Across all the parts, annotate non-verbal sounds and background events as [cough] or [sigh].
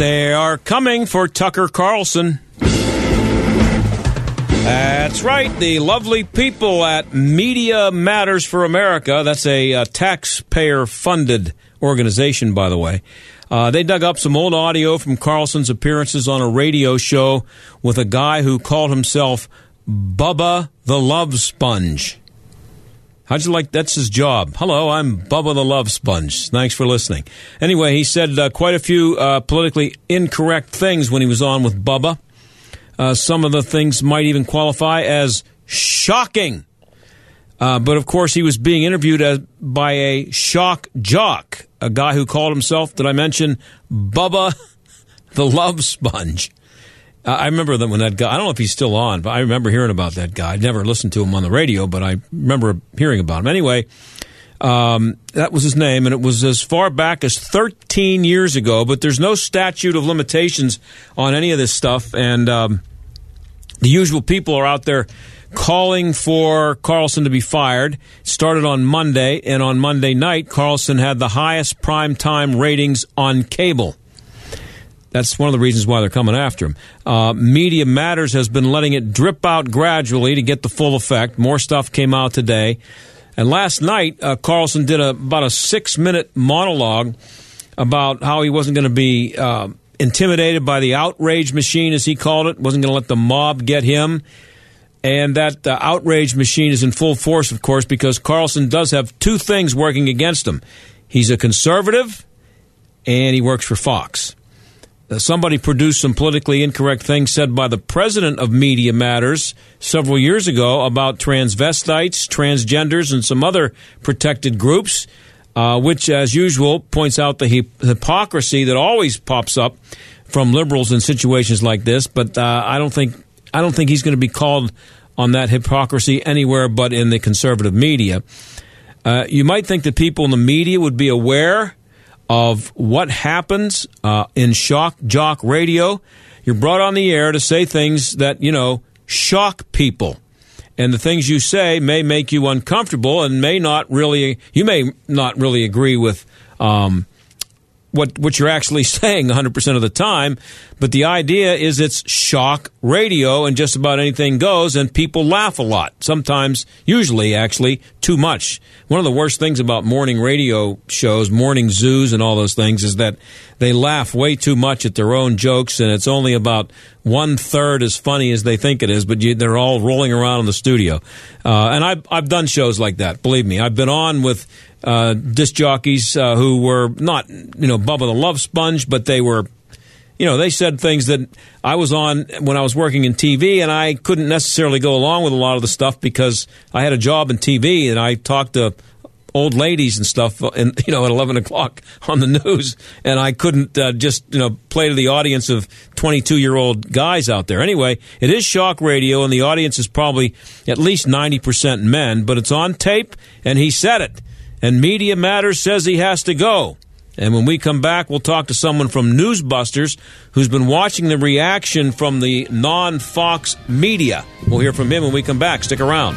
They are coming for Tucker Carlson. That's right, the lovely people at Media Matters for America. That's a, uh, taxpayer funded organization, by the way. Uh, they dug up some old audio from Carlson's appearances on a radio show with a guy who called himself Bubba the Love Sponge. How'd you like? That's his job. Hello, I'm Bubba the Love Sponge. Thanks for listening. Anyway, he said uh, quite a few uh, politically incorrect things when he was on with Bubba. Uh, some of the things might even qualify as shocking. Uh, but of course, he was being interviewed as, by a shock jock, a guy who called himself, did I mention, Bubba [laughs] the Love Sponge. I remember that when that guy, I don't know if he's still on, but I remember hearing about that guy. I never listened to him on the radio, but I remember hearing about him. Anyway, um, that was his name, and it was as far back as 13 years ago, but there's no statute of limitations on any of this stuff. And um, the usual people are out there calling for Carlson to be fired. It started on Monday, and on Monday night, Carlson had the highest prime time ratings on cable. That's one of the reasons why they're coming after him. Uh, Media Matters has been letting it drip out gradually to get the full effect. More stuff came out today. And last night, uh, Carlson did a, about a six minute monologue about how he wasn't going to be uh, intimidated by the outrage machine, as he called it, wasn't going to let the mob get him. And that uh, outrage machine is in full force, of course, because Carlson does have two things working against him. He's a conservative, and he works for Fox. Uh, somebody produced some politically incorrect things said by the president of Media Matters several years ago about transvestites, transgenders, and some other protected groups, uh, which, as usual, points out the hypocrisy that always pops up from liberals in situations like this. But uh, I don't think I don't think he's going to be called on that hypocrisy anywhere but in the conservative media. Uh, you might think that people in the media would be aware of what happens uh, in shock jock radio. You're brought on the air to say things that, you know, shock people. And the things you say may make you uncomfortable and may not really, you may not really agree with um, what what you're actually [laughs] saying 100% of the time but the idea is it's shock radio and just about anything goes and people laugh a lot sometimes usually actually too much. One of the worst things about morning radio shows morning zoos and all those things is that they laugh way too much at their own jokes and it's only about one third as funny as they think it is but you, they're all rolling around in the studio. Uh, and I've, I've done shows like that believe me. I've been on with uh, disc jockeys uh, who were not, you know, Bubba the Love Sponge, but they were, you know, they said things that I was on when I was working in TV, and I couldn't necessarily go along with a lot of the stuff because I had a job in TV, and I talked to old ladies and stuff, and [laughs] you know, at eleven o'clock on the news, and I couldn't uh, just you know play to the audience of twenty-two-year-old guys out there. Anyway, it is shock radio, and the audience is probably at least ninety percent men, but it's on tape, and he said it and Media Matters says he has to go. And when we come back, we'll talk to someone from Newsbusters who's been watching the reaction from the non Fox media. We'll hear from him when we come back. Stick around.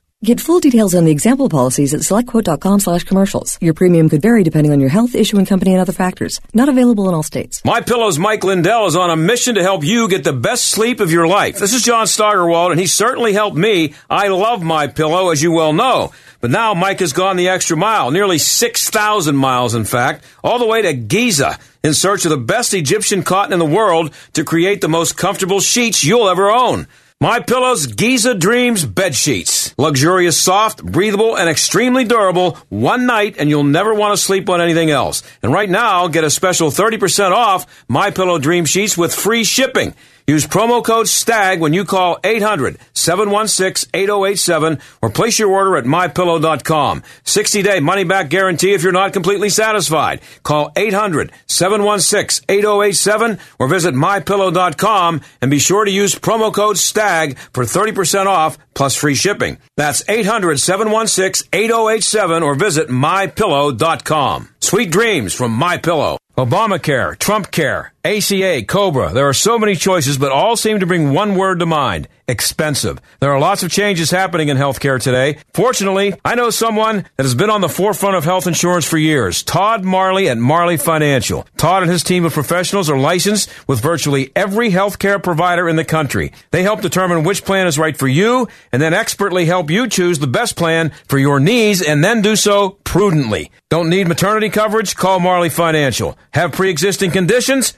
Get full details on the example policies at selectquote.com slash commercials. Your premium could vary depending on your health, issuing company, and other factors. Not available in all states. My Pillow's Mike Lindell is on a mission to help you get the best sleep of your life. This is John Steigerwald, and he certainly helped me. I love My Pillow, as you well know. But now Mike has gone the extra mile, nearly 6,000 miles, in fact, all the way to Giza in search of the best Egyptian cotton in the world to create the most comfortable sheets you'll ever own. My Pillow's Giza Dreams bed sheets. Luxurious, soft, breathable, and extremely durable. One night and you'll never want to sleep on anything else. And right now, get a special 30% off My Pillow Dream Sheets with free shipping. Use promo code STAG when you call 800-716-8087 or place your order at mypillow.com. 60-day money-back guarantee if you're not completely satisfied. Call 800-716-8087 or visit mypillow.com and be sure to use promo code STAG for 30% off plus free shipping. That's 800-716-8087 or visit mypillow.com. Sweet dreams from My Pillow. Obamacare, Trump Care, ACA, Cobra. There are so many choices, but all seem to bring one word to mind expensive. There are lots of changes happening in healthcare today. Fortunately, I know someone that has been on the forefront of health insurance for years Todd Marley at Marley Financial. Todd and his team of professionals are licensed with virtually every healthcare provider in the country. They help determine which plan is right for you and then expertly help you choose the best plan for your needs and then do so prudently. Don't need maternity coverage? Call Marley Financial. Have pre-existing conditions?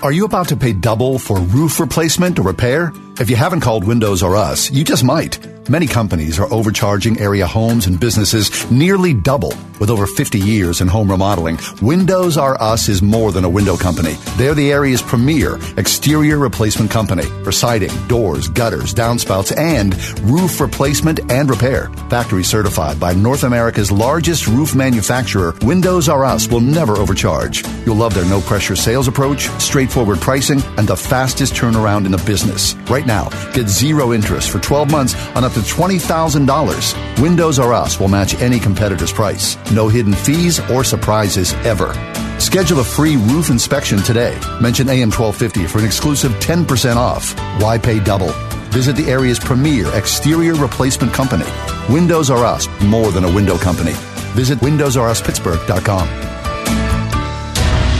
Are you about to pay double for roof replacement or repair? If you haven't called Windows R Us, you just might. Many companies are overcharging area homes and businesses nearly double. With over 50 years in home remodeling, Windows R Us is more than a window company. They're the area's premier exterior replacement company for siding, doors, gutters, downspouts, and roof replacement and repair. Factory certified by North America's largest roof manufacturer, Windows R Us will never overcharge. You'll love their no pressure sales approach, straightforward pricing, and the fastest turnaround in the business. Right now, get zero interest for 12 months on up to $20,000. Windows R Us will match any competitor's price. No hidden fees or surprises ever. Schedule a free roof inspection today. Mention AM 1250 for an exclusive 10% off. Why pay double? Visit the area's premier exterior replacement company. Windows R Us, more than a window company. Visit WindowsRUsPittsburgh.com.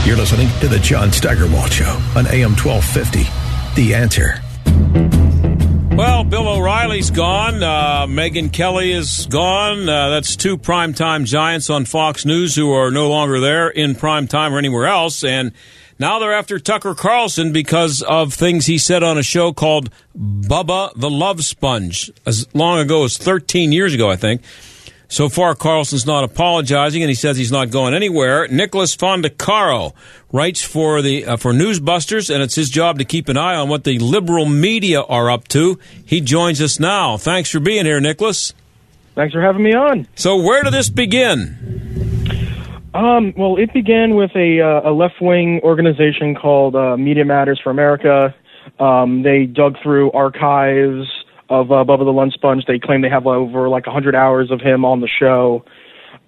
You're listening to the John Steigerwald Show on AM 1250. The answer. Well, Bill O'Reilly's gone. Uh, Megyn Kelly is gone. Uh, that's two primetime giants on Fox News who are no longer there in primetime or anywhere else. And now they're after Tucker Carlson because of things he said on a show called Bubba the Love Sponge as long ago as 13 years ago, I think. So far, Carlson's not apologizing, and he says he's not going anywhere. Nicholas Fondacaro writes for the uh, for Newsbusters, and it's his job to keep an eye on what the liberal media are up to. He joins us now. Thanks for being here, Nicholas. Thanks for having me on. So, where did this begin? Um, well, it began with a, uh, a left wing organization called uh, Media Matters for America. Um, they dug through archives of uh, Bubba the Love Sponge. They claim they have over like 100 hours of him on the show,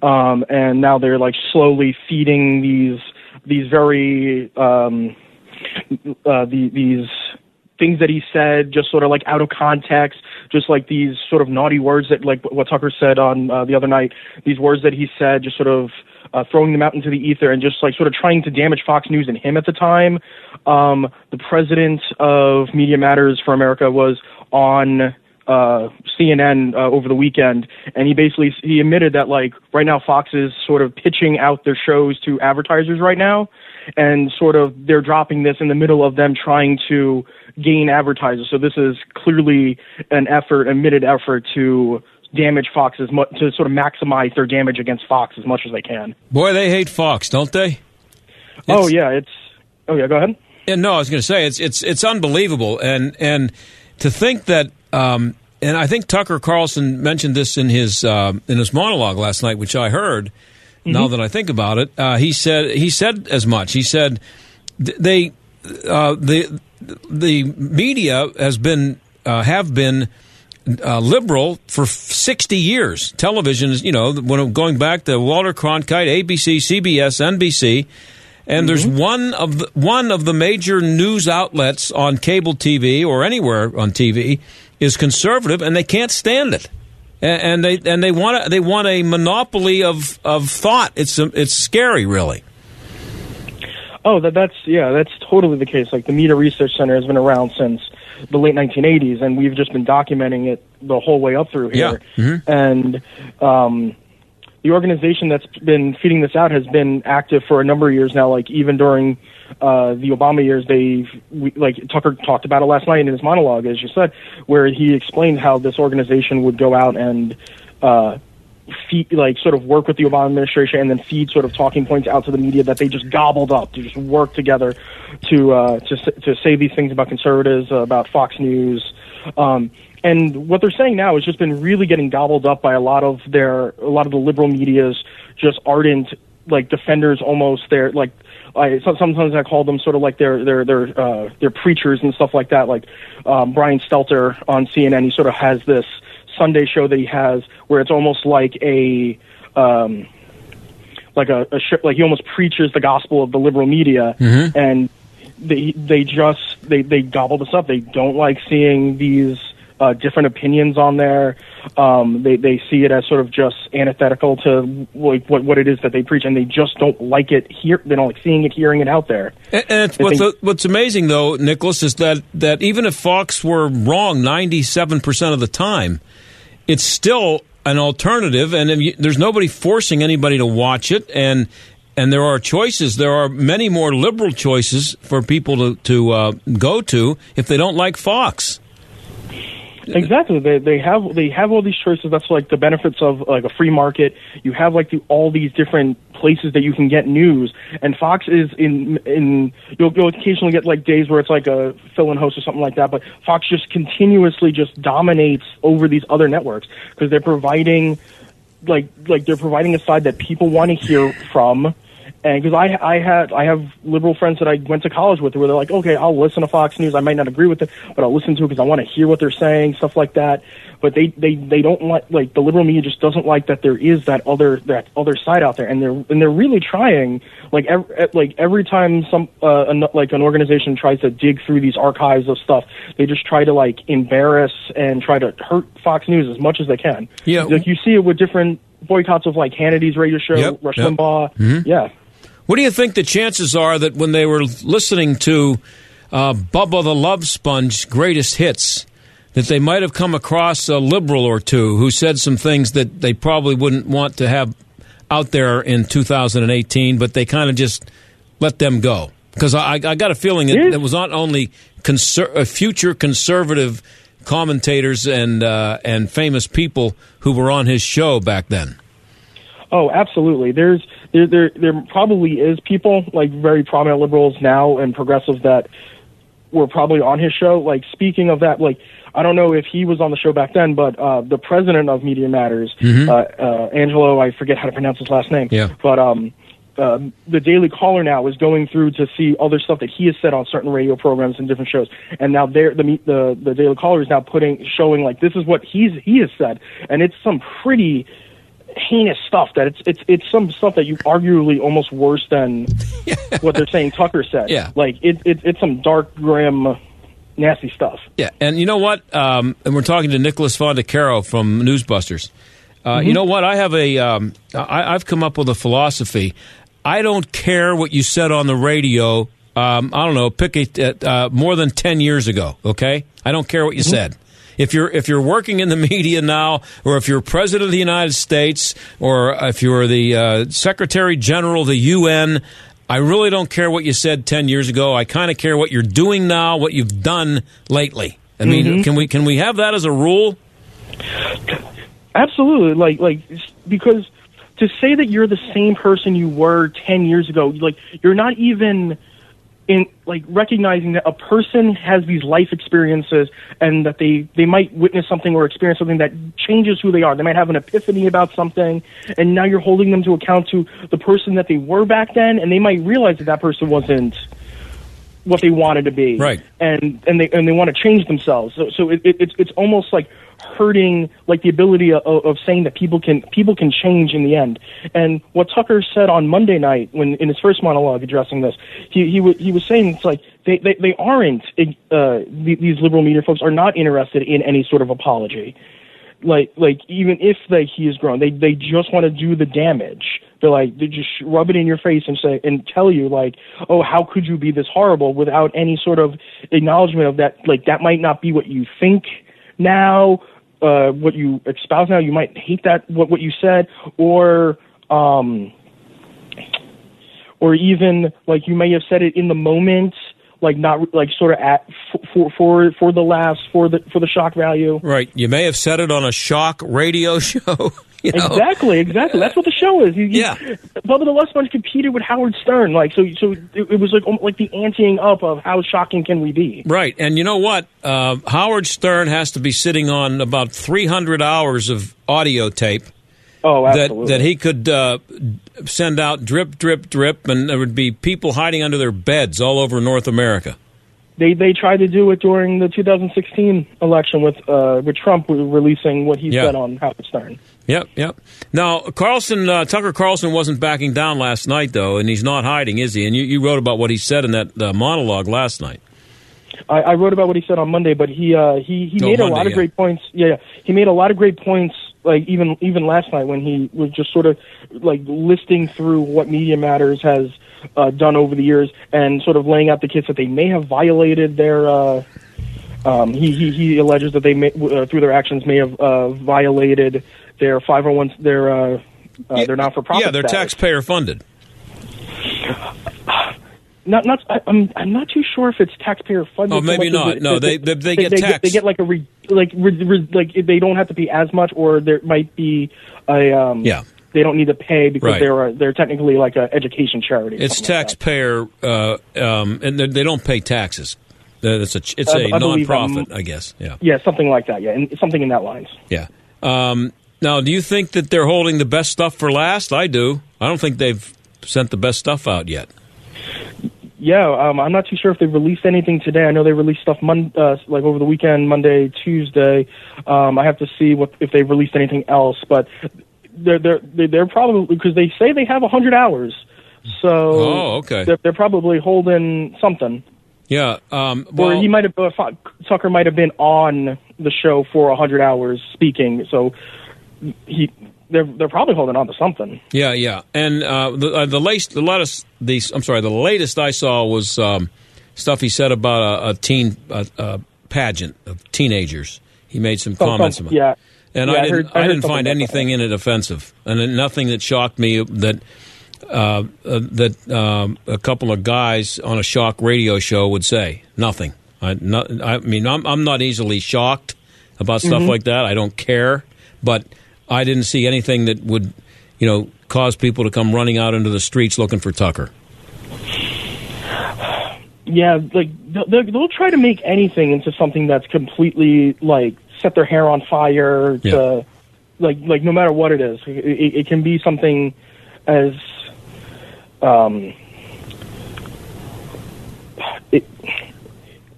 um, and now they're like slowly feeding these these very um, uh, the, these things that he said just sort of like out of context, just like these sort of naughty words that like what Tucker said on uh, the other night. These words that he said, just sort of uh, throwing them out into the ether and just like sort of trying to damage Fox News and him at the time. Um, the president of Media Matters for America was on uh, CNN uh, over the weekend, and he basically he admitted that like right now Fox is sort of pitching out their shows to advertisers right now, and sort of they're dropping this in the middle of them trying to gain advertisers. So this is clearly an effort, admitted effort to damage Fox as much to sort of maximize their damage against Fox as much as they can. Boy, they hate Fox, don't they? oh yeah, it's. Oh yeah, go ahead. Yeah, no, I was going to say it's it's it's unbelievable, and and to think that, um, and I think Tucker Carlson mentioned this in his uh, in his monologue last night, which I heard. Now that I think about it, uh, he said he said as much. He said they uh, the the media has been uh, have been uh, liberal for 60 years. Television is, you know, when going back to Walter Cronkite, ABC, CBS, NBC, and there's one of the, one of the major news outlets on cable TV or anywhere on TV is conservative, and they can't stand it. And, and they and they want a, they want a monopoly of, of thought. It's it's scary, really. Oh, that that's yeah, that's totally the case. Like the Media Research Center has been around since the late 1980s, and we've just been documenting it the whole way up through here. And um, the organization that's been feeding this out has been active for a number of years now. Like even during uh, the Obama years, they like Tucker talked about it last night in his monologue, as you said, where he explained how this organization would go out and uh, feed, like sort of work with the Obama administration and then feed sort of talking points out to the media that they just gobbled up to just work together to uh, to to say these things about conservatives, uh, about Fox News. Um, and what they're saying now has just been really getting gobbled up by a lot of their a lot of the liberal media's just ardent like defenders almost they're like I sometimes I call them sort of like their their their uh their preachers and stuff like that. Like um Brian Stelter on CNN he sort of has this Sunday show that he has where it's almost like a um like a, a sh- like he almost preaches the gospel of the liberal media. And they they just they they gobble this up. They don't like seeing these uh, different opinions on there. Um, they they see it as sort of just antithetical to like what what it is that they preach, and they just don't like it here. They don't like seeing it, hearing it out there. And, and it's, what's, think- what's amazing, though, Nicholas, is that, that even if Fox were wrong 97% of the time, it's still an alternative, and you, there's nobody forcing anybody to watch it, and and there are choices. There are many more liberal choices for people to, to uh, go to if they don't like Fox. Exactly. They they have they have all these choices. That's like the benefits of like a free market. You have like the, all these different places that you can get news. And Fox is in in you'll, you'll occasionally get like days where it's like a fill-in host or something like that. But Fox just continuously just dominates over these other networks because they're providing like like they're providing a side that people want to hear from. And because I I had I have liberal friends that I went to college with where they're like, okay, I'll listen to Fox News. I might not agree with it, but I'll listen to it because I want to hear what they're saying, stuff like that. But they they they don't like like the liberal media just doesn't like that there is that other that other side out there, and they're and they're really trying like every, like every time some uh, an, like an organization tries to dig through these archives of stuff, they just try to like embarrass and try to hurt Fox News as much as they can. Yeah. like you see it with different boycotts of like Hannity's radio show, Yep, Rush yep. Limbaugh. Yeah. What do you think the chances are that when they were listening to uh, Bubba the Love Sponge greatest hits, that they might have come across a liberal or two who said some things that they probably wouldn't want to have out there in 2018, but they kind of just let them go? Because I, I got a feeling it, Yes. it was not only conser- uh, future conservative commentators and uh, and famous people who were on his show back then. Oh, absolutely. There's there there there probably is people like very prominent liberals now and progressives that were probably on his show. Like speaking of that, like I don't know if he was on the show back then, but uh, the president of Media Matters, uh, uh, Angelo, I forget how to pronounce his last name. Yeah. But um, uh, the Daily Caller now is going through to see other stuff that he has said on certain radio programs and different shows, and now they're the me- the the Daily Caller is now putting showing like this is what he's he has said, and it's some pretty heinous stuff that it's it's it's some stuff that you arguably almost worse than [laughs] what they're saying Tucker said. Yeah. like it, it it's some dark, grim, nasty stuff. Yeah, and you know what? Um, and we're talking to Nicholas Fondacaro from Newsbusters. Uh, You know what? I have a. Um, I, I've come up with a philosophy. I don't care what you said on the radio. Um, I don't know. Pick a uh, more than ten years ago. Okay, I don't care what you said. If you're if you're working in the media now, or if you're president of the United States, or if you're the uh, Secretary General of the UN, I really don't care what you said ten years ago. I kind of care what you're doing now, what you've done lately. I mean, can we can we have that as a rule? Absolutely, like like because to say that you're the same person you were ten years ago, like you're not even in like recognizing that a person has these life experiences and that they they might witness something or experience something that changes who they are. They might have an epiphany about something, and now you're holding them to account to the person that they were back then, and they might realize that that person wasn't what they wanted to be, Right. And and they and they want to change themselves. So so it, it, it's it's almost like hurting like the ability of, of saying that people can people can change in the end. And what Tucker said on Monday night when in his first monologue addressing this, he he, wa- he was saying it's like they they, they aren't uh, the- these liberal media folks are not interested in any sort of apology. Like like even if they, he is grown, they they just want to do the damage. They're like they just rub it in your face and say and tell you like, oh, how could you be this horrible without any sort of acknowledgement of that? Like that might not be what you think now, uh, what you espouse now. You might hate that what what you said, or um, or even like you may have said it in the moment, like not like sort of at for for for the laughs for the for the shock value. Right. You may have said it on a shock radio [laughs] show. [laughs] you know? Exactly, exactly. That's what the show is. You, you, Yeah. Bubba the Love Sponge competed with Howard Stern, like so. So it, it was like like the anteing up of how shocking can we be? Right. And you know what? Uh, Howard Stern has to be sitting on about 300 hours of audio tape Oh, that, absolutely. that he could uh, send out drip, drip, drip, and there would be people hiding under their beds all over North America. They they tried to do it during the 2016 election with uh, with Trump releasing what he Yeah. said on Howard Stern. Yep, yep. Now, Carlson, uh, Tucker Carlson wasn't backing down last night, though, and he's not hiding, is he? And you, you wrote about what he said in that uh, monologue last night. I, I wrote about what he said on Monday, but he uh, he he Oh, made a lot of yeah. great points. Yeah, yeah, he made a lot of great points. Like even even last night when he was just sort of like listing through what Media Matters has uh, done over the years and sort of laying out the case that they may have violated their. Uh, um, he, he he alleges that they may, uh, through their actions may have uh, violated their 501 their uh, uh, their not for profit. yeah, they're taxpayer funded. Not not. I, I'm I'm not too sure if it's taxpayer funded. Oh, maybe not. it- No, they- they- they get they, taxed. They get like a re, like re, re, like they don't have to pay as much, or there might be a um. Yeah. They don't need to pay because Right. they're a, they're technically like an education charity. It's something like taxpayer, uh, um, and they- they don't pay taxes. It's a it's I- a I believe, um, nonprofit, I guess. Yeah, Yeah, something like that. Yeah, and something in that lines. yeah. Um, now, do you think that they're holding the best stuff for last? I do. I don't think they've sent the best stuff out yet. Yeah, um, I'm not too sure if they released anything today. I know they released stuff mon- uh, like over the weekend, Monday, Tuesday. Um, I have to see what if they released anything else, but they're they're they're probably because they say they have 100 hours. So Oh, okay. they're, they're probably holding something. Yeah. Um, or well, he might have uh, Tucker might have been on the show for 100 hours speaking. So he they're they're probably holding on to something. Yeah, yeah, and uh, the uh, the latest, the latest, the I'm sorry, the latest I saw was um, stuff he said about a, a teen a, a pageant of teenagers. He made some Some- comments some- about. yeah. and Yeah, I I didn't, heard- I I, didn't find anything in it offensive, and then nothing that shocked me that. Uh, uh, that um, a couple of guys on a shock radio show would say nothing. I, no, I mean, I'm, I'm not easily shocked about stuff Mhm. like that. I don't care, but I didn't see anything that would, you know, cause people to come running out into the streets looking for Tucker. Yeah, like they'll, try to make anything into something that's completely like set their hair on fire. To, Yeah. Like like no matter what it is, it, it, it can be something as um. It,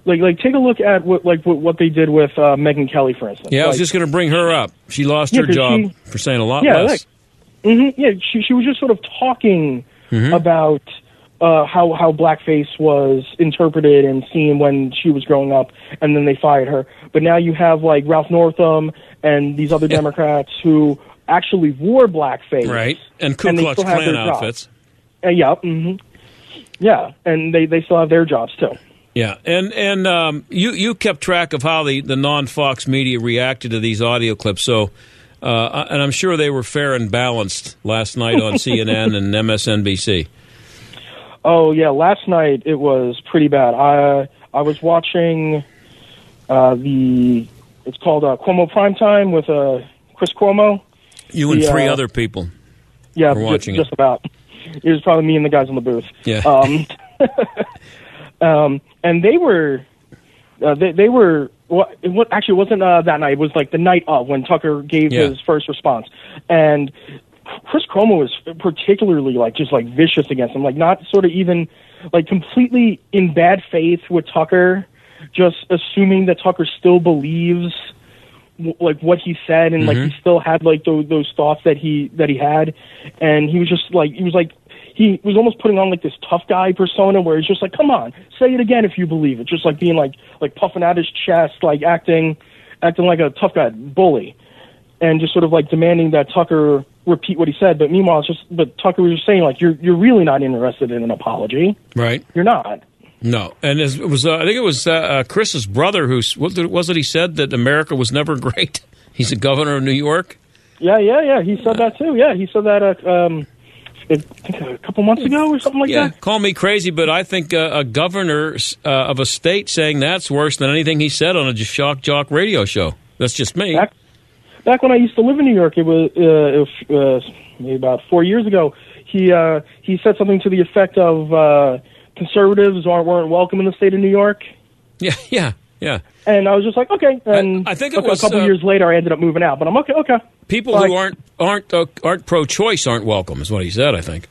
like like take a look at what like what, what they did with uh, Megyn Kelly, for instance. Yeah, I was Like- just going to bring her up. She lost Yeah, her job she- for saying a lot yeah, less. like, hmm yeah, she she was just sort of talking Mhm. about uh, how how blackface was interpreted and seen when she was growing up, and then they fired her. But now you have like Ralph Northam and these other Democrats who actually wore blackface, right, and Ku and Klux have Klan outfits. Uh, yeah, hmm yeah, and they they still have their jobs too. Yeah, and and um, you you kept track of how the, the non Fox media reacted to these audio clips. So, uh, and I'm sure they were fair and balanced last night on [laughs] CNN and MSNBC. Oh yeah, last night it was pretty bad. I I was watching uh, the it's called uh, Cuomo Primetime with uh, Chris Cuomo. You and The, three uh, other people. Yeah, We're watching it. just about. It was probably me and the guys in the booth. Yeah. Um, [laughs] [laughs] um, and they were, uh, they, they were. Well, it actually it wasn't uh, that night. It was like the night of when Tucker gave Yeah. his first response, and Chris Cuomo was particularly like just like vicious against him, like not sort of even like completely in bad faith with Tucker, just assuming that Tucker still believes w- like what he said and like he still had like those those thoughts that he that he had and he was just like he was like he was almost putting on like this tough guy persona where he's just like come on say it again if you believe it. Just like being like like puffing out his chest like acting acting like a tough guy bully and just sort of like demanding that Tucker repeat what he said. But meanwhile it's just but Tucker was just saying like you're you're really not interested in an apology. Right. you're not. No, and it was uh, I think it was uh, uh, Chris's brother who what was it he said that America was never [laughs] great. He's a governor of New York. yeah yeah yeah. He said that too. Yeah he said that uh, um I think a couple months ago or something like Yeah, that call me crazy, but I think uh, a governor uh, of a state saying that's worse than anything he said on a shock jock radio show. That's just me. back back when I used to live in New York, it was uh, it was, uh, maybe about four years ago. He uh, he said something to the effect of uh, conservatives aren't weren't welcome in the state of New York, [laughs] Yeah, yeah, yeah. and I was just like, okay. And I think it a, was, a couple uh, years later, I ended up moving out, but I'm okay. Okay, People who aren't aren't uh, aren't pro-choice aren't welcome, is what he said. I think.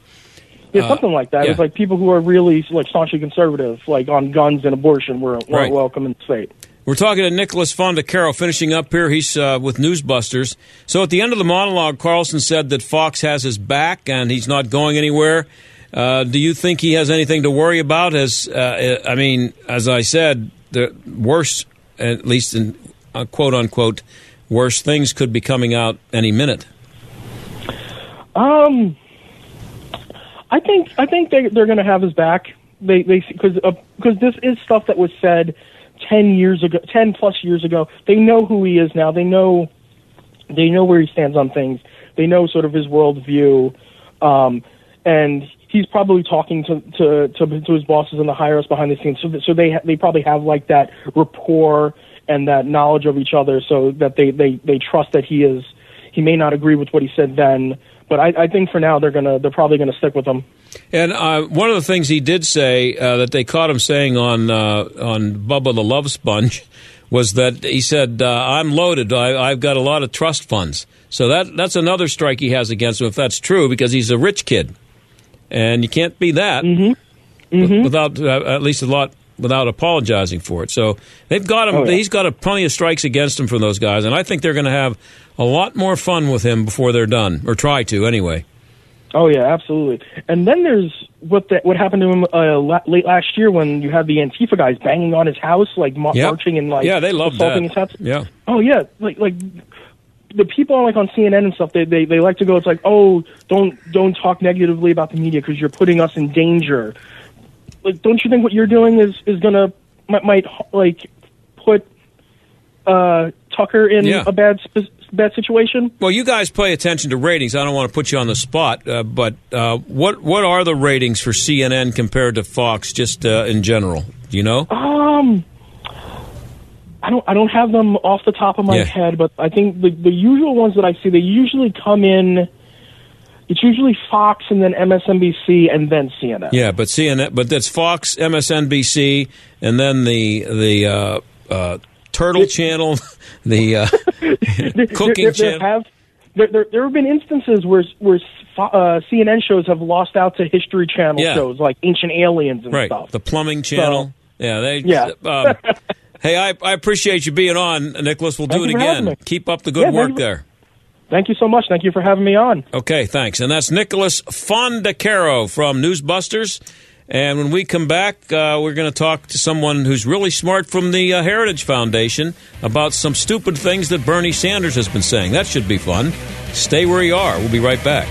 yeah, something like that. yeah. It's like people who are really like staunchly conservative, like on guns and abortion, weren't, weren't Right. welcome in the state. We're talking to Nicholas Fondacaro, finishing up here. He's uh, with Newsbusters. So at the end of the monologue, Carlson said that Fox has his back and he's not going anywhere. Uh, do you think he has anything to worry about? As uh, I mean, as I said, the worse, at least in uh, quote unquote, worse things could be coming out any minute. Um, I think I think they they're going to have his back. They they because because this is stuff that was said ten years ago, ten plus years ago. They know who he is now. They know they know where he stands on things. They know sort of his worldview, um, and he's probably talking to, to to to his bosses and the higher ups behind the scenes. So so they they probably have like that rapport and that knowledge of each other, so that they they they trust that he is. He may not agree with what he said then, but I, I think for now they're gonna they're probably gonna stick with him. And uh, one of the things he did say uh, that they caught him saying on uh, on Bubba the Love Sponge was that he said, uh, "I'm loaded. I, I've got a lot of trust funds." So that that's another strike he has against him if that's true, because he's a rich kid, and you can't be that wi- without uh, at least a lot without apologizing for it. So they've got him. Oh, yeah. He's got a, plenty of strikes against him from those guys, and I think they're going to have a lot more fun with him before they're done, or try to anyway. Oh yeah, absolutely. And then there's what the, what happened to him uh, la- late last year when you had the Antifa guys banging on his house, like Yep. marching and like yeah, they love that. his house. Yeah. Oh yeah, like like the people on like on CNN and stuff. They they they like to go. It's like oh don't don't talk negatively about the media because you're putting us in danger. Like don't you think what you're doing is is gonna might, might like put uh Tucker in Yeah. a bad sp- bad situation? Well, you guys pay attention to ratings. I don't want to put you on the spot, uh, but uh, what what are the ratings for CNN compared to Fox, just uh, in general? Do you know? Um, I don't I don't have them off the top of my Yeah. head, but I think the the usual ones that I see they usually come in. It's usually Fox and then MSNBC and then CNN. Yeah, but CNN, but that's Fox, MSNBC, and then the the uh, uh, Turtle [laughs] Channel, the uh, [laughs] Cooking there, there Channel. have there, there there have been instances where where uh, CNN shows have lost out to History Channel Yeah. shows like Ancient Aliens and right, stuff. the Plumbing Channel. yeah, they. Yeah. Um, [laughs] hey, I, I appreciate you being on, Nicholas. We'll do it you for having again. Keep up the good Yeah, work there. Thank you so much. Thank you for having me on. Okay, thanks. And that's Nicholas Fondacaro from Newsbusters. And when we come back, uh, we're going to talk to someone who's really smart from the uh, Heritage Foundation about some stupid things that Bernie Sanders has been saying. That should be fun. Stay where you are. We'll be right back.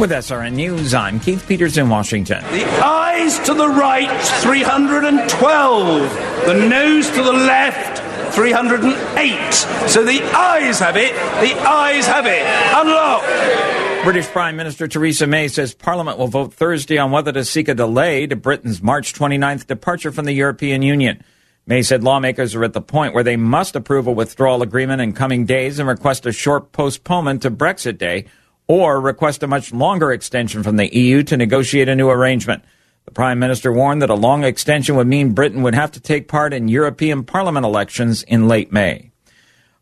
With SRN News, I'm Keith Peters in Washington. The eyes to the right, 312. The nose to the left, 308. So the eyes have it. The eyes have it. Unlock. British Prime Minister Theresa May says Parliament will vote Thursday on whether to seek a delay to Britain's March 29th departure from the European Union. May said lawmakers are at the point where they must approve a withdrawal agreement in coming days and request a short postponement to Brexit Day or request a much longer extension from the EU to negotiate a new arrangement. The Prime Minister warned that a long extension would mean Britain would have to take part in European Parliament elections in late May.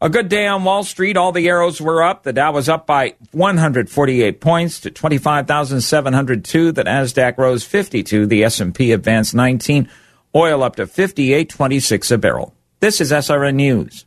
A good day on Wall Street. All the arrows were up. The Dow was up by 148 points to 25,702. The Nasdaq rose 52. The S&P advanced 19. Oil up to 58.26 a barrel. This is SRN News.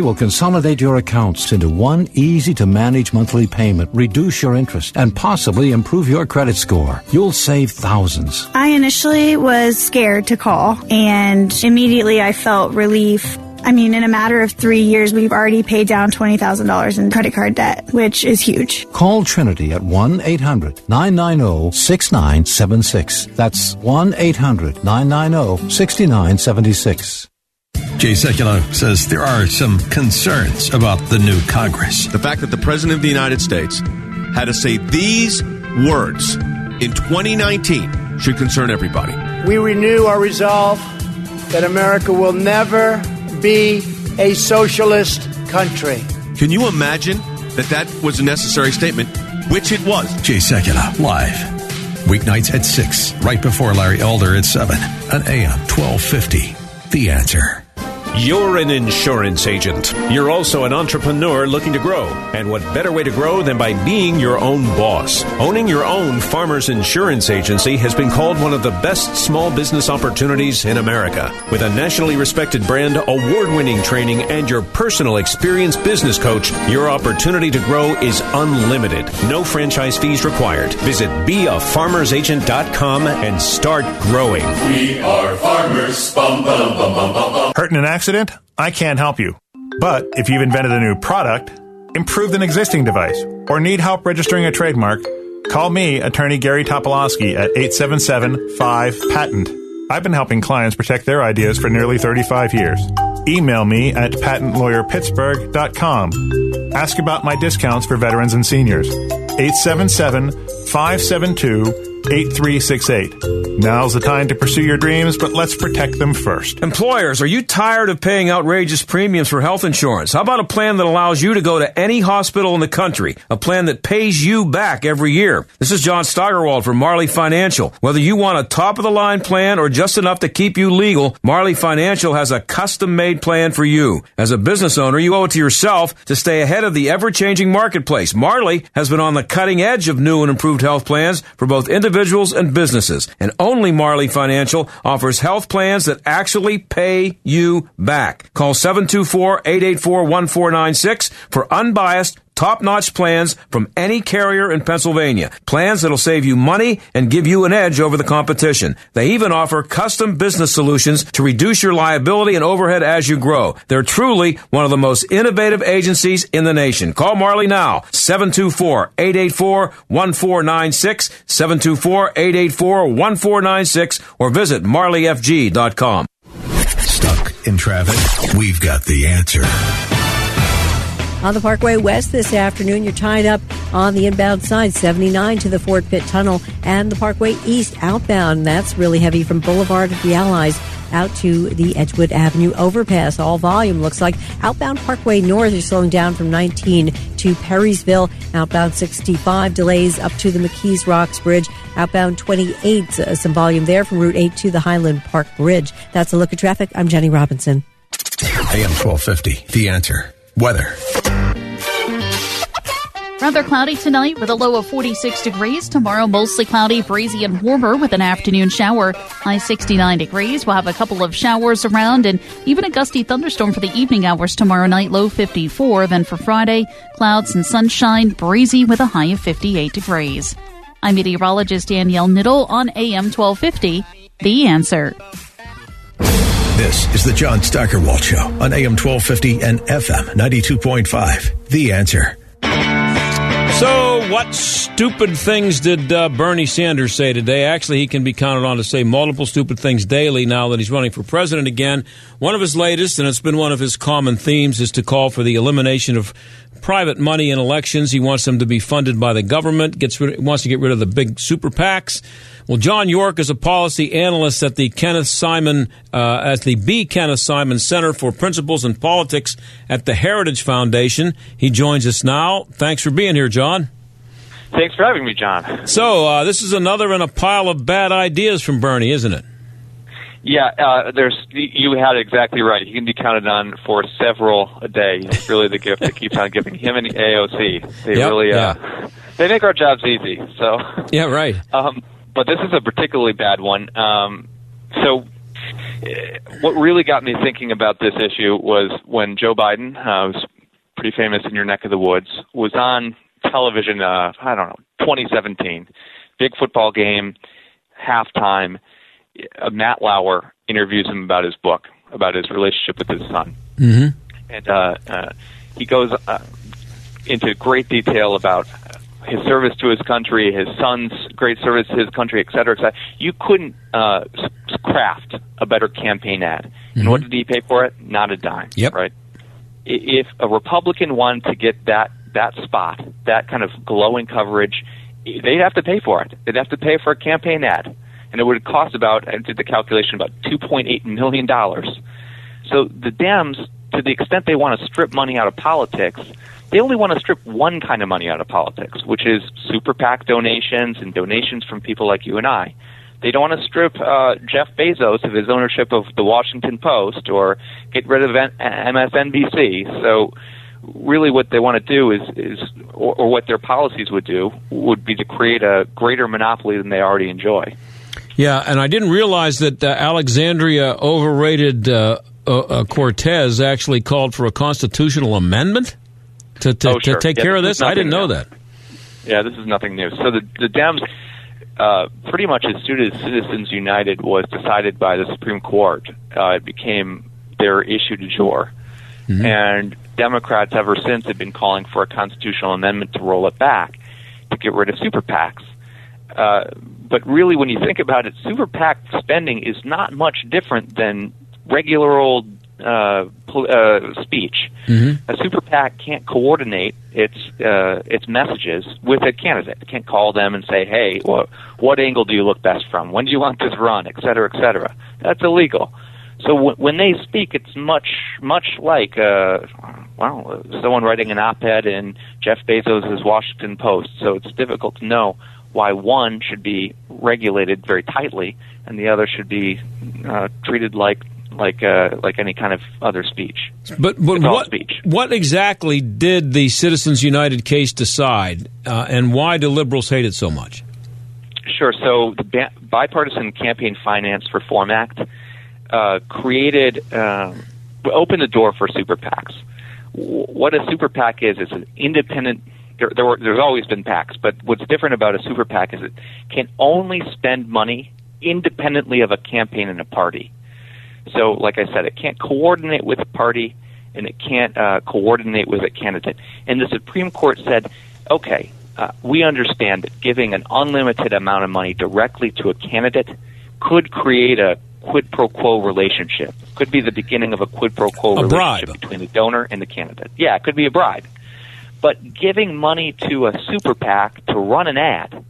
will consolidate your accounts into one easy to manage monthly payment, reduce your interest, and possibly improve your credit score. You'll save thousands. I initially was scared to call and immediately I felt relief. I mean, in a matter of three years, we've already paid down $20,000 in credit card debt, which is huge. Call Trinity at 1 800 990 6976. That's 1 800 990 6976. Jay Sekulow says there are some concerns about the new Congress. The fact that the President of the United States had to say these words in 2019 should concern everybody. We renew our resolve that America will never be a socialist country. Can you imagine that that was a necessary statement, which it was? Jay Sekulow, live. Weeknights at 6, right before Larry Elder at 7, on AM 1250. The answer. You're an insurance agent. You're also an entrepreneur looking to grow. And what better way to grow than by being your own boss? Owning your own farmer's insurance agency has been called one of the best small business opportunities in America. With a nationally respected brand, award winning training, and your personal experienced business coach, your opportunity to grow is unlimited. No franchise fees required. Visit beafarmersagent.com and start growing. We are farmers. Bum, bum, bum, bum, bum, bum. Hurt in an accident? I can't help you. But if you've invented a new product, improved an existing device, or need help registering a trademark, call me, attorney Gary Topolowski, at 877-5-PATENT. I've been helping clients protect their ideas for nearly 35 years. Email me at patentlawyerpittsburgh.com. Ask about my discounts for veterans and seniors. 877-572-8368. Now's the time to pursue your dreams, but let's protect them first. Employers, are you tired of paying outrageous premiums for health insurance? How about a plan that allows you to go to any hospital in the country? A plan that pays you back every year. This is John Steigerwald from Marley Financial. Whether you want a top of the line plan or just enough to keep you legal, Marley Financial has a custom made plan for you. As a business owner, you owe it to yourself to stay ahead of the ever changing marketplace. Marley has been on the cutting edge of new and improved health plans for both individuals and businesses. And only Marley Financial offers health plans that actually pay you back. Call 724-884-1496 for unbiased top-notch plans from any carrier in Pennsylvania. Plans that'll save you money and give you an edge over the competition. They even offer custom business solutions to reduce your liability and overhead as you grow. They're truly one of the most innovative agencies in the nation. Call Marley now. 724-884-1496, 724-884-1496, or visit marleyfg.com. Stuck in traffic? We've got the answer. On the Parkway West this afternoon, you're tied up on the inbound side, 79 to the Fort Pitt Tunnel, and the Parkway East outbound. That's really heavy from Boulevard of the Allies out to the Edgewood Avenue overpass. All volume looks like outbound Parkway North is slowing down from 19 to Perrysville. Outbound 65 delays up to the McKees Rocks Bridge. Outbound 28, uh, some volume there from Route 8 to the Highland Park Bridge. That's a look at traffic. I'm Jenny Robinson. AM 1250, The Answer. Weather. Rather cloudy tonight with a low of 46 degrees. Tomorrow, mostly cloudy, breezy, and warmer with an afternoon shower. High 69 degrees. We'll have a couple of showers around and even a gusty thunderstorm for the evening hours tomorrow night, low 54. Then for Friday, clouds and sunshine, breezy with a high of 58 degrees. I'm meteorologist Danielle Niddle on AM 1250. The answer. This is the John Steigerwald Show on AM 1250 and FM 92.5. The answer. So, what stupid things did uh, Bernie Sanders say today? Actually, he can be counted on to say multiple stupid things daily now that he's running for president again. One of his latest, and it's been one of his common themes, is to call for the elimination of private money in elections. He wants them to be funded by the government. Gets rid, wants to get rid of the big super PACs. Well, John York is a policy analyst at the Kenneth Simon uh, at the B. Kenneth Simon Center for Principles and Politics at the Heritage Foundation. He joins us now. Thanks for being here, John. Thanks for having me, John. So uh, this is another in a pile of bad ideas from Bernie, isn't it? Yeah, uh, there's you had it exactly right. He can be counted on for several a day. It's really the gift that keeps on giving him and AOC. They Yep, really uh, yeah. they make our jobs easy. So Yeah, right. um, but this is a particularly bad one. Um, so, what really got me thinking about this issue was when Joe Biden, uh, who's pretty famous in your neck of the woods, was on television. Uh, I don't know, 2017, big football game, halftime. Uh, Matt Lauer interviews him about his book, about his relationship with his son Mm-hmm. and uh, uh, he goes uh, into great detail about his service to his country, his son's great service to his country, et cetera, et cetera. You couldn't uh, craft a better campaign ad. And what did he pay for it? Not a dime. Yep. Right. If a Republican wanted to get that that spot, that kind of glowing coverage, they'd have to pay for it. They'd have to pay for a campaign ad, and it would cost about I did the calculation about two point eight million dollars. So the Dems, to the extent they want to strip money out of politics, they only want to strip one kind of money out of politics, which is super PAC donations and donations from people like you and I. They don't want to strip uh, Jeff Bezos of his ownership of the Washington Post or get rid of MSNBC. So really what they want to do is, is or, or what their policies would do, would be to create a greater monopoly than they already enjoy. Yeah, and I didn't realize that uh, Alexandria overrated uh, uh, uh, Cortez actually called for a constitutional amendment to, to, Oh, sure. to take Yeah, care of this. I didn't know that. Yeah, this is nothing new. So the the Dems, uh, pretty much as soon as Citizens United was decided by the Supreme Court, uh, it became their issue du jour. And Democrats ever since have been calling for a constitutional amendment to roll it back to get rid of super PACs. Uh, but really, when you think about it, super PAC spending is not much different than regular old uh, pol- uh, speech. A super PAC can't coordinate its uh, its messages with a candidate. It can't call them and say, "Hey, what what angle do you look best from? When do you want this run?" Et cetera, et cetera. That's illegal. So w- when they speak, it's much much like uh, well, someone writing an op-ed in Jeff Bezos' Washington Post. So it's difficult to know why one should be regulated very tightly and the other should be uh, treated like like uh, like any kind of other speech. But but what speech. what exactly did the Citizens United case decide, uh, and why do liberals hate it so much? Sure. So the Bipartisan Campaign Finance Reform Act uh, created, um, opened the door for super PACs. W- What a super PAC is is an independent. There, there were, there's always been PACs, but what's different about a super PAC is it can only spend money independently of a campaign and a party. So, like I said, it can't coordinate with a party and it can't uh, coordinate with a candidate. And the Supreme Court said, okay, uh, we understand that giving an unlimited amount of money directly to a candidate could create a quid pro quo relationship. Could be the beginning of a quid pro quo A relationship bribe. between the donor and the candidate. Yeah, it could be a bribe. But giving money to a super PAC to run an ad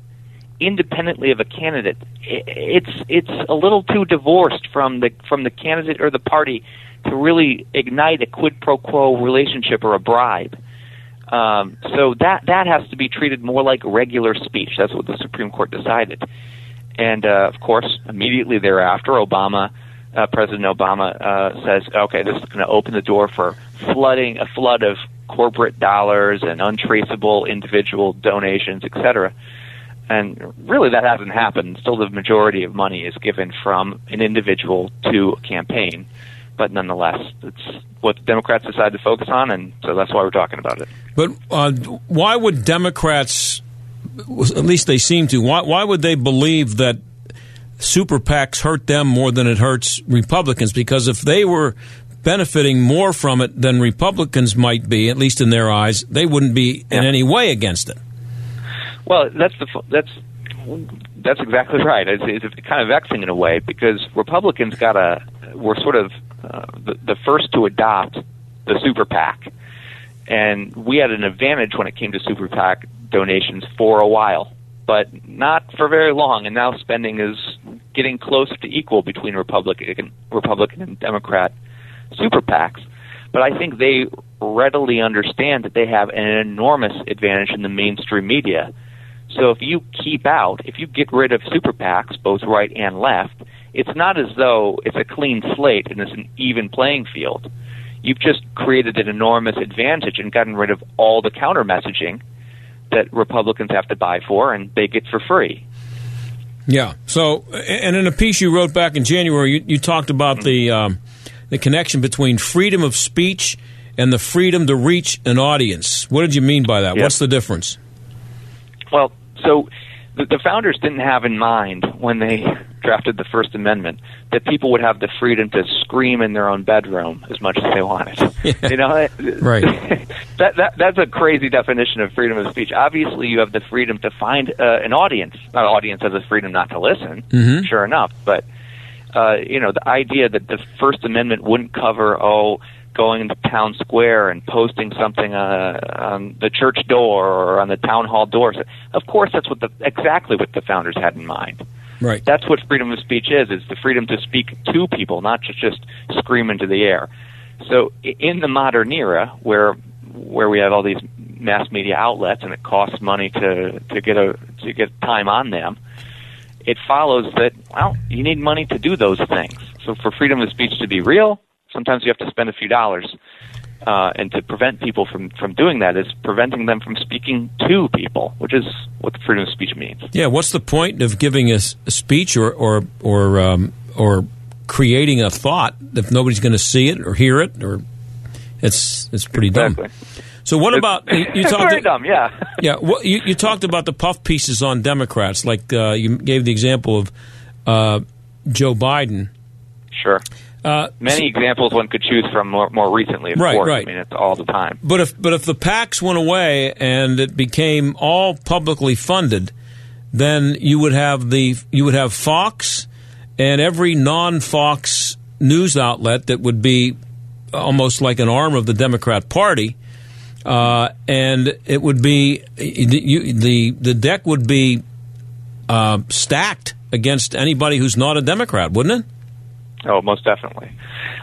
independently of a candidate, it's it's a little too divorced from the from the candidate or the party to really ignite a quid pro quo relationship or a bribe. Um, so that that has to be treated more like regular speech. That's what the Supreme Court decided. And uh, of course, immediately thereafter, Obama, uh, President Obama, uh, says, "Okay, this is going to open the door for flooding a flood of corporate dollars and untraceable individual donations, et cetera." And really, that hasn't happened. Still, the majority of money is given from an individual to a campaign. But nonetheless, it's what the Democrats decide to focus on, and so that's why we're talking about it. But uh, why would Democrats, at least they seem to, why, why would they believe that super PACs hurt them more than it hurts Republicans because if they were benefiting more from it than Republicans might be, at least in their eyes, they wouldn't be in any way against it. Well, that's the that's that's exactly right. It's, it's kind of vexing in a way because Republicans got a were sort of uh, the, the first to adopt the super PAC, and we had an advantage when it came to super PAC donations for a while, but not for very long. And now spending is getting close to equal between Republican Republican and Democrat super PACs. But I think they readily understand that they have an enormous advantage in the mainstream media. So if you keep out, if you get rid of super PACs, both right and left, it's not as though it's a clean slate and it's an even playing field. You've just created an enormous advantage and gotten rid of all the counter messaging that Republicans have to buy for and they get for free. Yeah. So, and in a piece you wrote back in January, you, you talked about the um, the connection between freedom of speech and the freedom to reach an audience. What did you mean by that? Yeah. What's the difference? Well, so the, the founders didn't have in mind when they drafted the First Amendment that people would have the freedom to scream in their own bedroom as much as they wanted. [laughs] You know, right? [laughs] that, that that's a crazy definition of freedom of speech. Obviously, you have the freedom to find uh, an audience. Not audience has the freedom not to listen. Mhm. Sure enough, but uh, you know, the idea that the First Amendment wouldn't cover oh going into town square and posting something uh, on the church door or on the town hall doors. Of course, that's what the exactly what the founders had in mind. Right. That's what freedom of speech is. It's the freedom to speak to people, not just just scream into the air. So in the modern era where where we have all these mass media outlets and it costs money to to get a to get time on them, it follows that well, you need money to do those things. So for freedom of speech to be real, sometimes you have to spend a few dollars. Uh, and to prevent people from, from doing that is preventing them from speaking to people, which is what freedom of speech means. Yeah. What's the point of giving a, a speech or or or um, or creating a thought if nobody's going to see it or hear it or it's it's pretty dumb. So what about you, you [laughs] it's talked? very dumb, yeah. [laughs] Yeah, well, you, you talked about the puff pieces on Democrats, like uh, you gave the example of uh, Joe Biden. Sure. Uh, Many examples one could choose from more, more recently, of Right, course. right. I mean, it's all the time. But if but if the PACs went away and it became all publicly funded, then you would have the you would have Fox and every non-Fox news outlet that would be almost like an arm of the Democrat Party, uh, and it would be you, the the deck would be uh, stacked against anybody who's not a Democrat, wouldn't it? Oh, most definitely.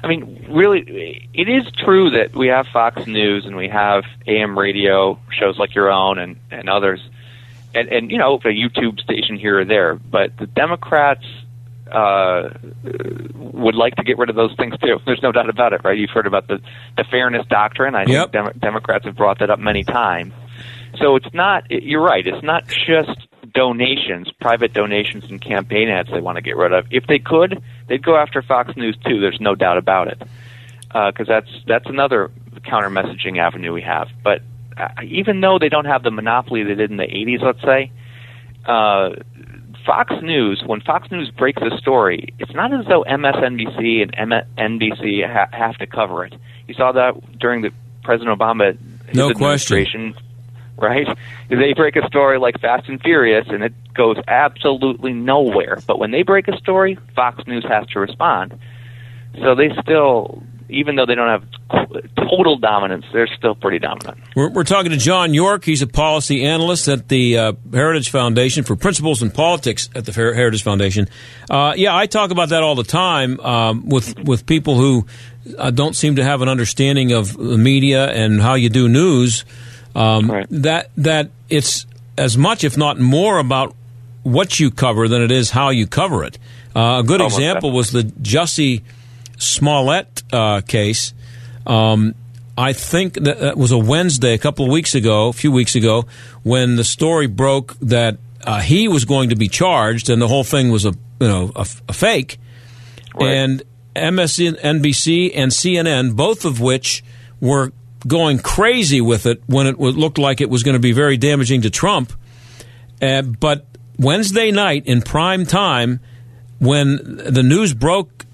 I mean, really, it is true that we have Fox News and we have AM radio shows like your own and, and others, and, and you know, a YouTube station here or there. But the Democrats uh, would like to get rid of those things too. There's no doubt about it, right? You've heard about the the fairness doctrine. I Yep. think Dem- Democrats have brought that up many times. So it's not. You're right. It's not just donations, private donations, and campaign ads they want to get rid of. If they could, they'd go after Fox News too. There's no doubt about it, because that's that's another counter messaging avenue we have. But uh, even though they don't have the monopoly they did in the 80s, let's say, uh, Fox News, when Fox News breaks a story, it's not as though MSNBC and NBC ha- have to cover it. You saw that during the President Obama his No question. Right? They break a story like Fast and Furious, and it goes absolutely nowhere. But when they break a story, Fox News has to respond. So they still, even though they don't have total dominance, they're still pretty dominant. We're, we're talking to John York. He's a policy analyst at the uh, Heritage Foundation for Principles in Politics at the Heritage Foundation. Uh, yeah, I talk about that all the time um, with with people who uh, don't seem to have an understanding of the media and how you do news. Um, That that it's as much, if not more, about what you cover than it is how you cover it. Uh, a good Almost example was the Jussie Smollett uh, case. Um, I think that, that was a Wednesday, a couple of weeks ago, a few weeks ago, when the story broke that uh, he was going to be charged, and the whole thing was a you know a, a fake. And MSNBC and CNN, both of which were going crazy with it when it looked like it was going to be very damaging to Trump. Uh, but Wednesday night in prime time, when the news broke,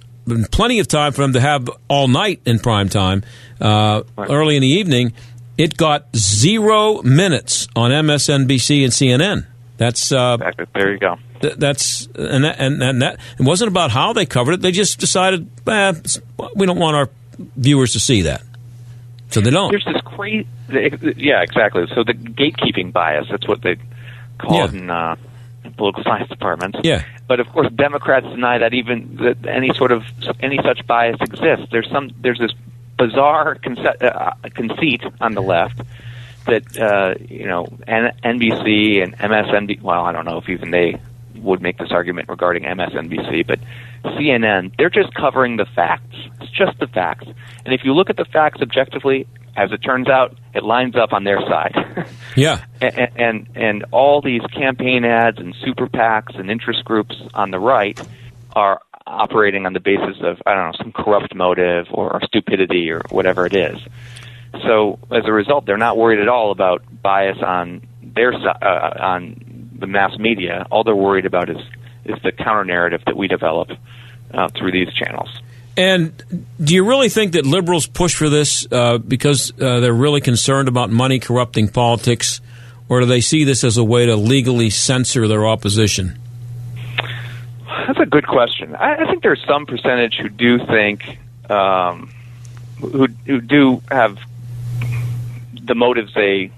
plenty of time for them to have all night in prime time, uh, early in the evening. It got zero minutes on MSNBC and CNN. That's uh, there you go. Th- that's and that, and and that it wasn't about how they covered it. They just decided eh, we don't want our viewers to see that, so they don't. There's this crazy, yeah, exactly. So the gatekeeping bias, that's what they call it in uh, political science departments. Yeah. But of course, Democrats deny that even that any sort of any such bias exists. There's some there's this bizarre conce- uh, conceit on the left that uh, you know N- NBC and MSNBC. Well, I don't know if even they would make this argument regarding MSNBC, but CNN, they're just covering the facts. It's just the facts. And if you look at the facts objectively, as it turns out, it lines up on their side. [laughs] Yeah. and, and and all these campaign ads and super PACs and interest groups on the right are operating on the basis of I don't know some corrupt motive or stupidity or whatever it is. So as a result, they're not worried at all about bias on their uh, on the mass media. All they're worried about is is the counter narrative that we develop uh, through these channels. And do you really think that liberals push for this uh, because uh, they're really concerned about money corrupting politics, or do they see this as a way to legally censor their opposition? That's a good question. I, I think there's some percentage who do think, um, who who do have the motives they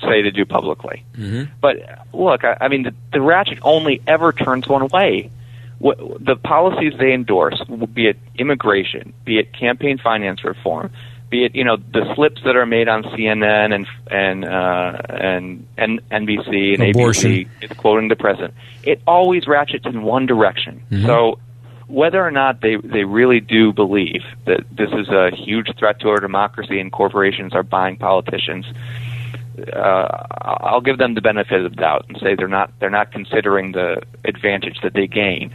say to do publicly. Mm-hmm. But look, I, I mean, the, the ratchet only ever turns one way. What, the policies they endorse, be it immigration, be it campaign finance reform, be it you know the slips that are made on CNN and and uh, and, and NBC and Abortion. ABC, is quoting the president, it always ratchets in one direction. Mhm. So whether or not they they really do believe that this is a huge threat to our democracy and corporations are buying politicians, uh, I'll give them the benefit of the doubt and say they're not they're not considering the advantage that they gain.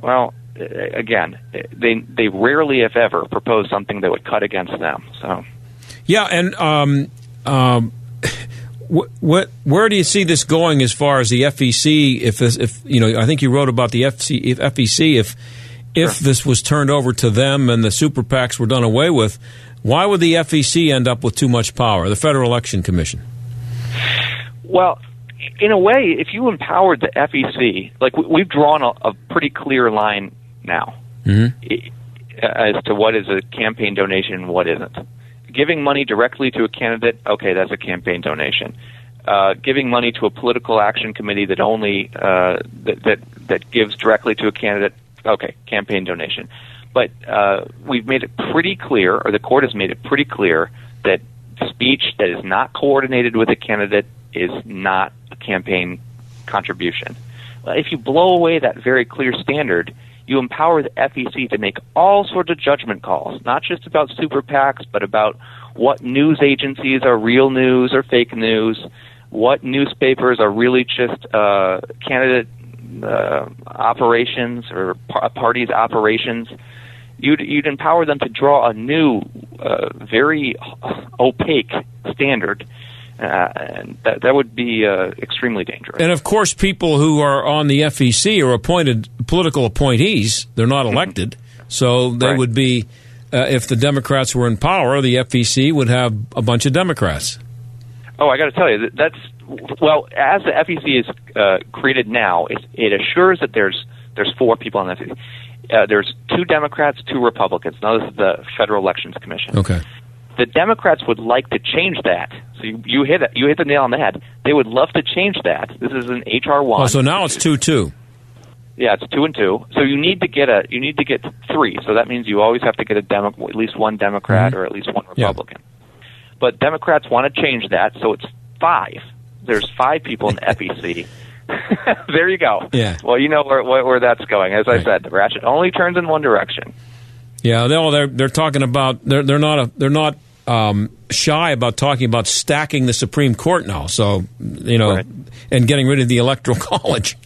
Well, uh, again, they they rarely, if ever, propose something that would cut against them. So Yeah, and um, um, [laughs] what, what, where do you see this going as far as the FEC? If if you know, I think you wrote about the FC, if FEC. If if this was turned over to them and the super PACs were done away with, why would the FEC end up with too much power? The Federal Election Commission. Well, in a way, if you empowered the FEC, like we- we've drawn a, a pretty clear line now Mm-hmm. as to what is a campaign donation and what isn't. Giving money directly to a candidate, okay, that's a campaign donation. Uh, giving money to a political action committee that only uh, that, that that gives directly to a candidate, okay, campaign donation. But uh, we've made it pretty clear, or the court has made it pretty clear, that speech that is not coordinated with a candidate is not a campaign contribution. If you blow away that very clear standard, you empower the FEC to make all sorts of judgment calls, not just about super PACs, but about what news agencies are real news or fake news, what newspapers are really just uh, candidate uh, operations or par- parties' operations. You'd, you'd empower them to draw a new, uh, very opaque standard, uh, and that, that would be uh, extremely dangerous. And of course, people who are on the FEC are appointed political appointees. They're not elected, so they would be. Uh, if the Democrats were in power, the FEC would have a bunch of Democrats. Oh, I got to tell you, that- that's well. As the FEC is uh, created now, it, it assures that there's there's four people on the FEC. Uh, there's two Democrats, two Republicans. Now this is the Federal Elections Commission. Okay. The Democrats would like to change that. So you, you hit it. You hit the nail on the head. They would love to change that. This is an HR one. Oh, so now it's two two. Yeah, it's two and two. So you need to get a you need to get three. So that means you always have to get a Demo- at least one Democrat Mhm. or at least one Republican. Yeah. But Democrats want to change that, so it's five. There's five people in the [laughs] FEC. [laughs] there you go. Yeah. Well, you know where where, where that's going. As I said, the ratchet only turns in one direction. Yeah, they're they're, they're talking about they're they're not a, they're not um, shy about talking about stacking the Supreme Court now. So you know, and getting rid of the Electoral [laughs] College.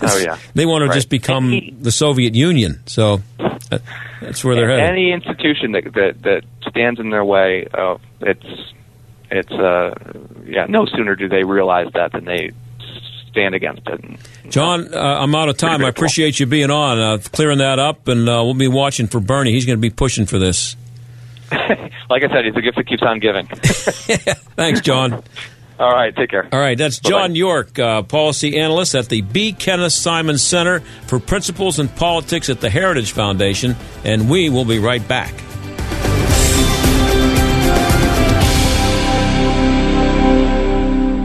Oh yeah. [laughs] they want to Right. just become the Soviet Union. So that, that's where they're headed. Any institution that that, that stands in their way, uh, it's it's uh, yeah. No sooner do they realize that than they stand against it. John, uh, I'm out of time. I appreciate you being on, uh, clearing that up, and uh, we'll be watching for Bernie. He's going to be pushing for this. [laughs] like I said, it's a gift that keeps on giving. [laughs] Thanks, John. All right, take care. All right, that's John York, uh, policy analyst at the B. Kenneth Simon Center for Principles and Politics at the Heritage Foundation, and we will be right back.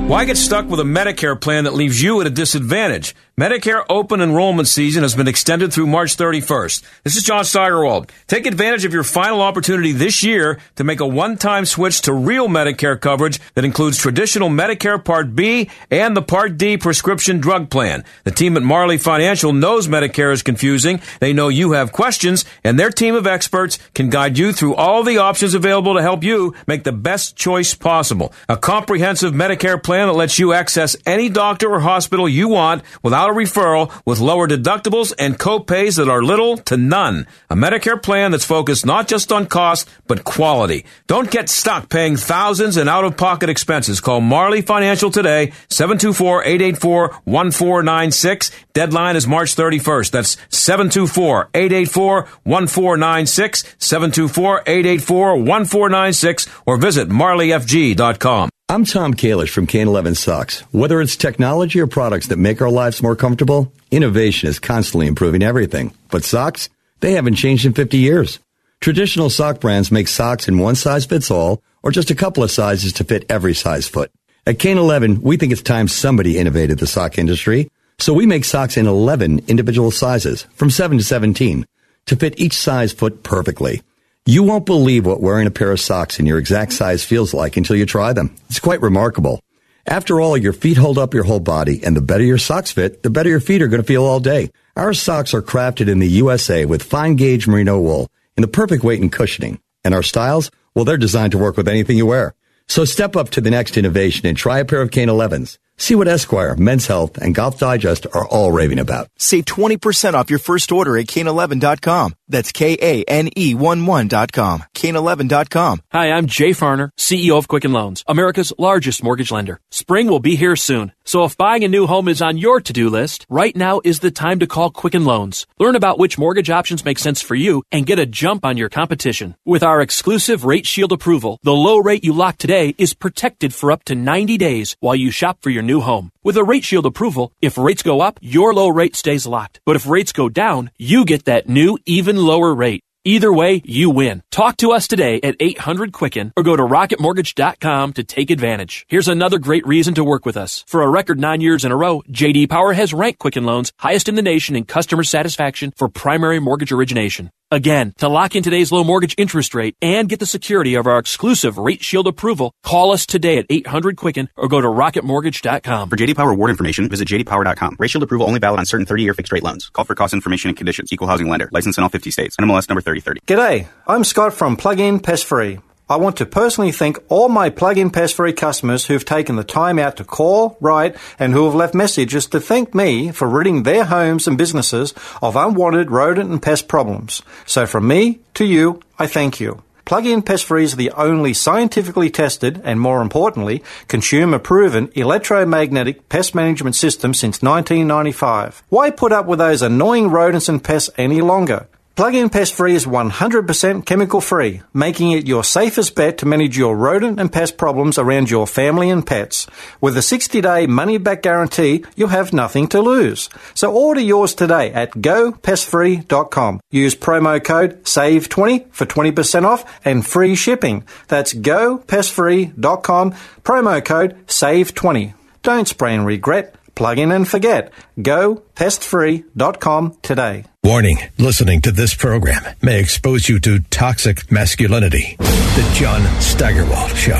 Why get stuck with a Medicare plan that leaves you at a disadvantage? Medicare open enrollment season has been extended through March 31st. This is John Steigerwald. Take advantage of your final opportunity this year to make a one-time switch to real Medicare coverage that includes traditional Medicare Part B and the Part D prescription drug plan. The team at Marley Financial knows Medicare is confusing. They know you have questions and their team of experts can guide you through all the options available to help you make the best choice possible. A comprehensive Medicare plan that lets you access any doctor or hospital you want without a referral with lower deductibles and co-pays that are little to none. A Medicare plan that's focused not just on cost, but quality. Don't get stuck paying thousands in out-of-pocket expenses. Call Marley Financial today, 724-884-1496. Deadline is March 31st. That's 724-884-1496, 724-884-1496, or visit marleyfg.com. I'm Tom Kalish from Kane 11 Socks. Whether it's technology or products that make our lives more comfortable, innovation is constantly improving everything. But socks, they haven't changed in 50 years. Traditional sock brands make socks in one size fits all or just a couple of sizes to fit every size foot. At Kane 11, we think it's time somebody innovated the sock industry. So we make socks in 11 individual sizes from 7 to 17 to fit each size foot perfectly. You won't believe what wearing a pair of socks in your exact size feels like until you try them. It's quite remarkable. After all, your feet hold up your whole body, and the better your socks fit, the better your feet are going to feel all day. Our socks are crafted in the USA with fine gauge merino wool in the perfect weight and cushioning. And our styles, well, they're designed to work with anything you wear. So step up to the next innovation and try a pair of Kane 11s. See what Esquire, Men's Health, and Golf Digest are all raving about. Save 20% off your first order at Kane11.com. That's K-A-N-E 11.com. Kane11.com. Hi, I'm Jay Farner, CEO of Quicken Loans, America's largest mortgage lender. Spring will be here soon. So if buying a new home is on your to-do list, right now is the time to call Quicken Loans. Learn about which mortgage options make sense for you and get a jump on your competition. With our exclusive Rate Shield approval, the low rate you lock today is protected for up to 90 days while you shop for your new home. With a Rate Shield approval, if rates go up, your low rate stays locked. But if rates go down, you get that new, even lower rate. Either way, you win. Talk to us today at 800 Quicken or go to rocketmortgage.com to take advantage. Here's another great reason to work with us. For a record nine years in a row, JD Power has ranked Quicken Loans highest in the nation in customer satisfaction for primary mortgage origination. Again, to lock in today's low mortgage interest rate and get the security of our exclusive Rate Shield approval, call us today at 800 Quicken or go to rocketmortgage.com. For JD Power award information, visit jdpower.com. Rate Shield approval only valid on certain 30-year fixed rate loans. Call for cost information and conditions. Equal housing lender. License in all 50 states. NMLS number 3030. G'day, I'm Scott from Plug-in Pest Free. I want to personally thank all my plug-in pest free customers who've taken the time out to call, write, and who have left messages to thank me for ridding their homes and businesses of unwanted rodent and pest problems. So from me to you, I thank you. Plug-in Pest Free is the only scientifically tested and more importantly, consumer proven electromagnetic pest management system since 1995. Why put up with those annoying rodents and pests any longer? Plug-in Pest Free is 100% chemical free, making it your safest bet to manage your rodent and pest problems around your family and pets. With a 60-day money-back guarantee, you'll have nothing to lose. So order yours today at gopestfree.com. Use promo code SAVE20 for 20% off and free shipping. That's gopestfree.com, promo code SAVE20. Don't spray and regret. Plug in and forget. GoPestFree.com today. Warning listening to this program may expose you to toxic masculinity. The John Steigerwald Show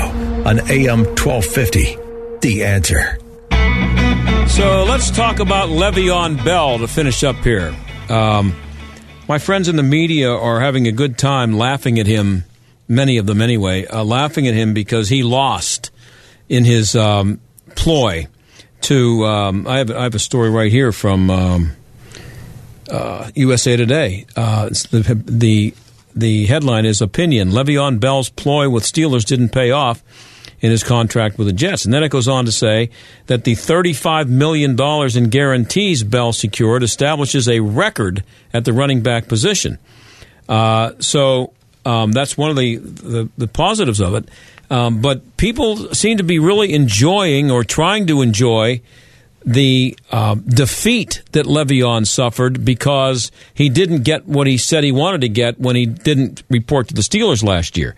on AM 1250. The answer. So let's talk about Le'Veon Bell to finish up here. Um, my friends in the media are having a good time laughing at him, many of them anyway, uh, laughing at him because he lost in his um, ploy to. Um, I, have, I have a story right here from um, uh, USA Today. Uh, the, the the headline is opinion. Le'Veon Bell's ploy with Steelers didn't pay off. in his contract with the Jets. And then it goes on to say that the $35 million in guarantees Bell secured establishes a record at the running back position. Uh, so um, that's one of the, the, the positives of it. Um, but people seem to be really enjoying or trying to enjoy the uh, defeat that Le'Veon suffered because he didn't get what he said he wanted to get when he didn't report to the Steelers last year.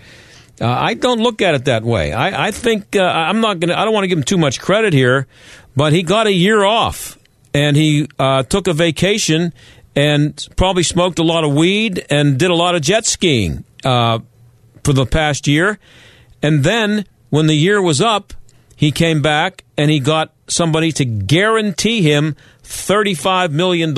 Uh, I don't look at it that way. I, I think uh, I'm not going. to I don't want to give him too much credit here, but he got a year off and he uh, took a vacation and probably smoked a lot of weed and did a lot of jet skiing uh, for the past year. And then when the year was up, he came back and he got somebody to guarantee him $35 million.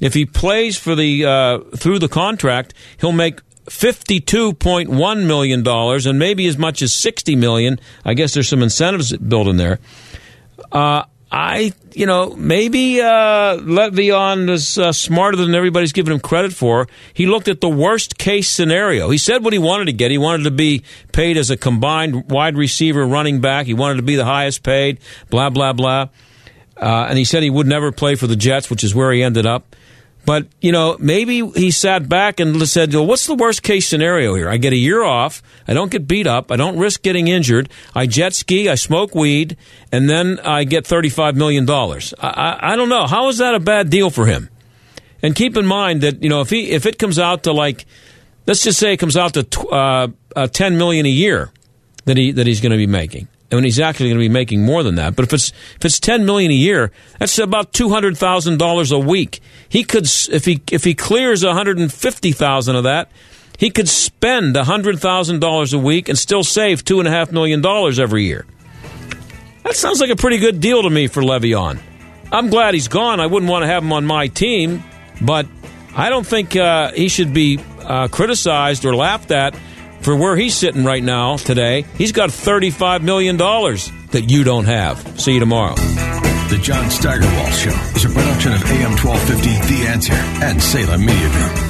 If he plays for the uh, through the contract, he'll make $52.1 million and maybe as much as 60 million. I guess there's some incentives built in there. Uh, I, you know, maybe uh, Le'Veon is uh, smarter than everybody's giving him credit for. He looked at the worst case scenario. He said what he wanted to get. He wanted to be paid as a combined wide receiver running back. He wanted to be the highest paid, blah, blah, blah. Uh, and he said he would never play for the Jets, which is where he ended up. But, you know, maybe he sat back and said, well, what's the worst case scenario here? I get a year off. I don't get beat up. I don't risk getting injured. I jet ski. I smoke weed. And then I get $35 million. I, I, I don't know. How is that a bad deal for him? And keep in mind that, you know, if he, if it comes out to like, let's just say it comes out to uh, uh, 10 million a year that he, that he's going to be making and he's actually going to be making more than that. But if it's if it's ten million a year, that's about two hundred thousand dollars a week. He could if he if he clears one hundred and fifty thousand of that, he could spend hundred thousand dollars a week and still save two and a half million dollars every year. That sounds like a pretty good deal to me for Le'Veon. I'm glad he's gone. I wouldn't want to have him on my team, but I don't think uh, he should be uh, criticized or laughed at for where he's sitting right now today. He's got $35 million that you don't have. See you tomorrow. The John Steigerwald Show is a production of AM 1250 The Answer and Salem Media Group.